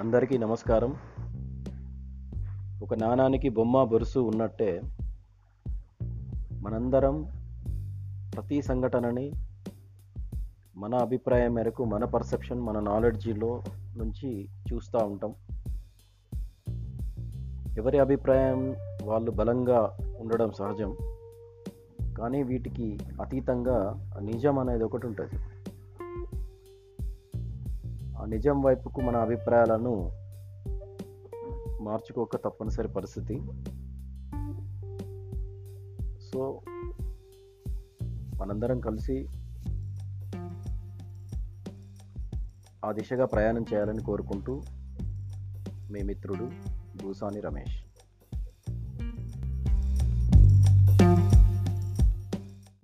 అందరికీ నమస్కారం. ఒక నాణానికి బొమ్మ బొరుసు ఉన్నట్టే మనందరం ప్రతి సంఘటనని మన అభిప్రాయం మేరకు మన పర్సెప్షన్ మన నాలెడ్జీలో నుంచి చూస్తూ ఉంటాం. ఎవరి అభిప్రాయం వాళ్ళు బలంగా ఉండడం సహజం. కానీ వీటికి అతీతంగా నిజం అనేది ఒకటి ఉంటుంది. నిజం వైపుకు మన అభిప్రాయాలను మార్చుకోక తప్పనిసరి పరిస్థితి. సో మనందరం కలిసి ఆ దిశగా ప్రయాణం చేయాలని కోరుకుంటూ మీ మిత్రుడు భూసాని రమేష్.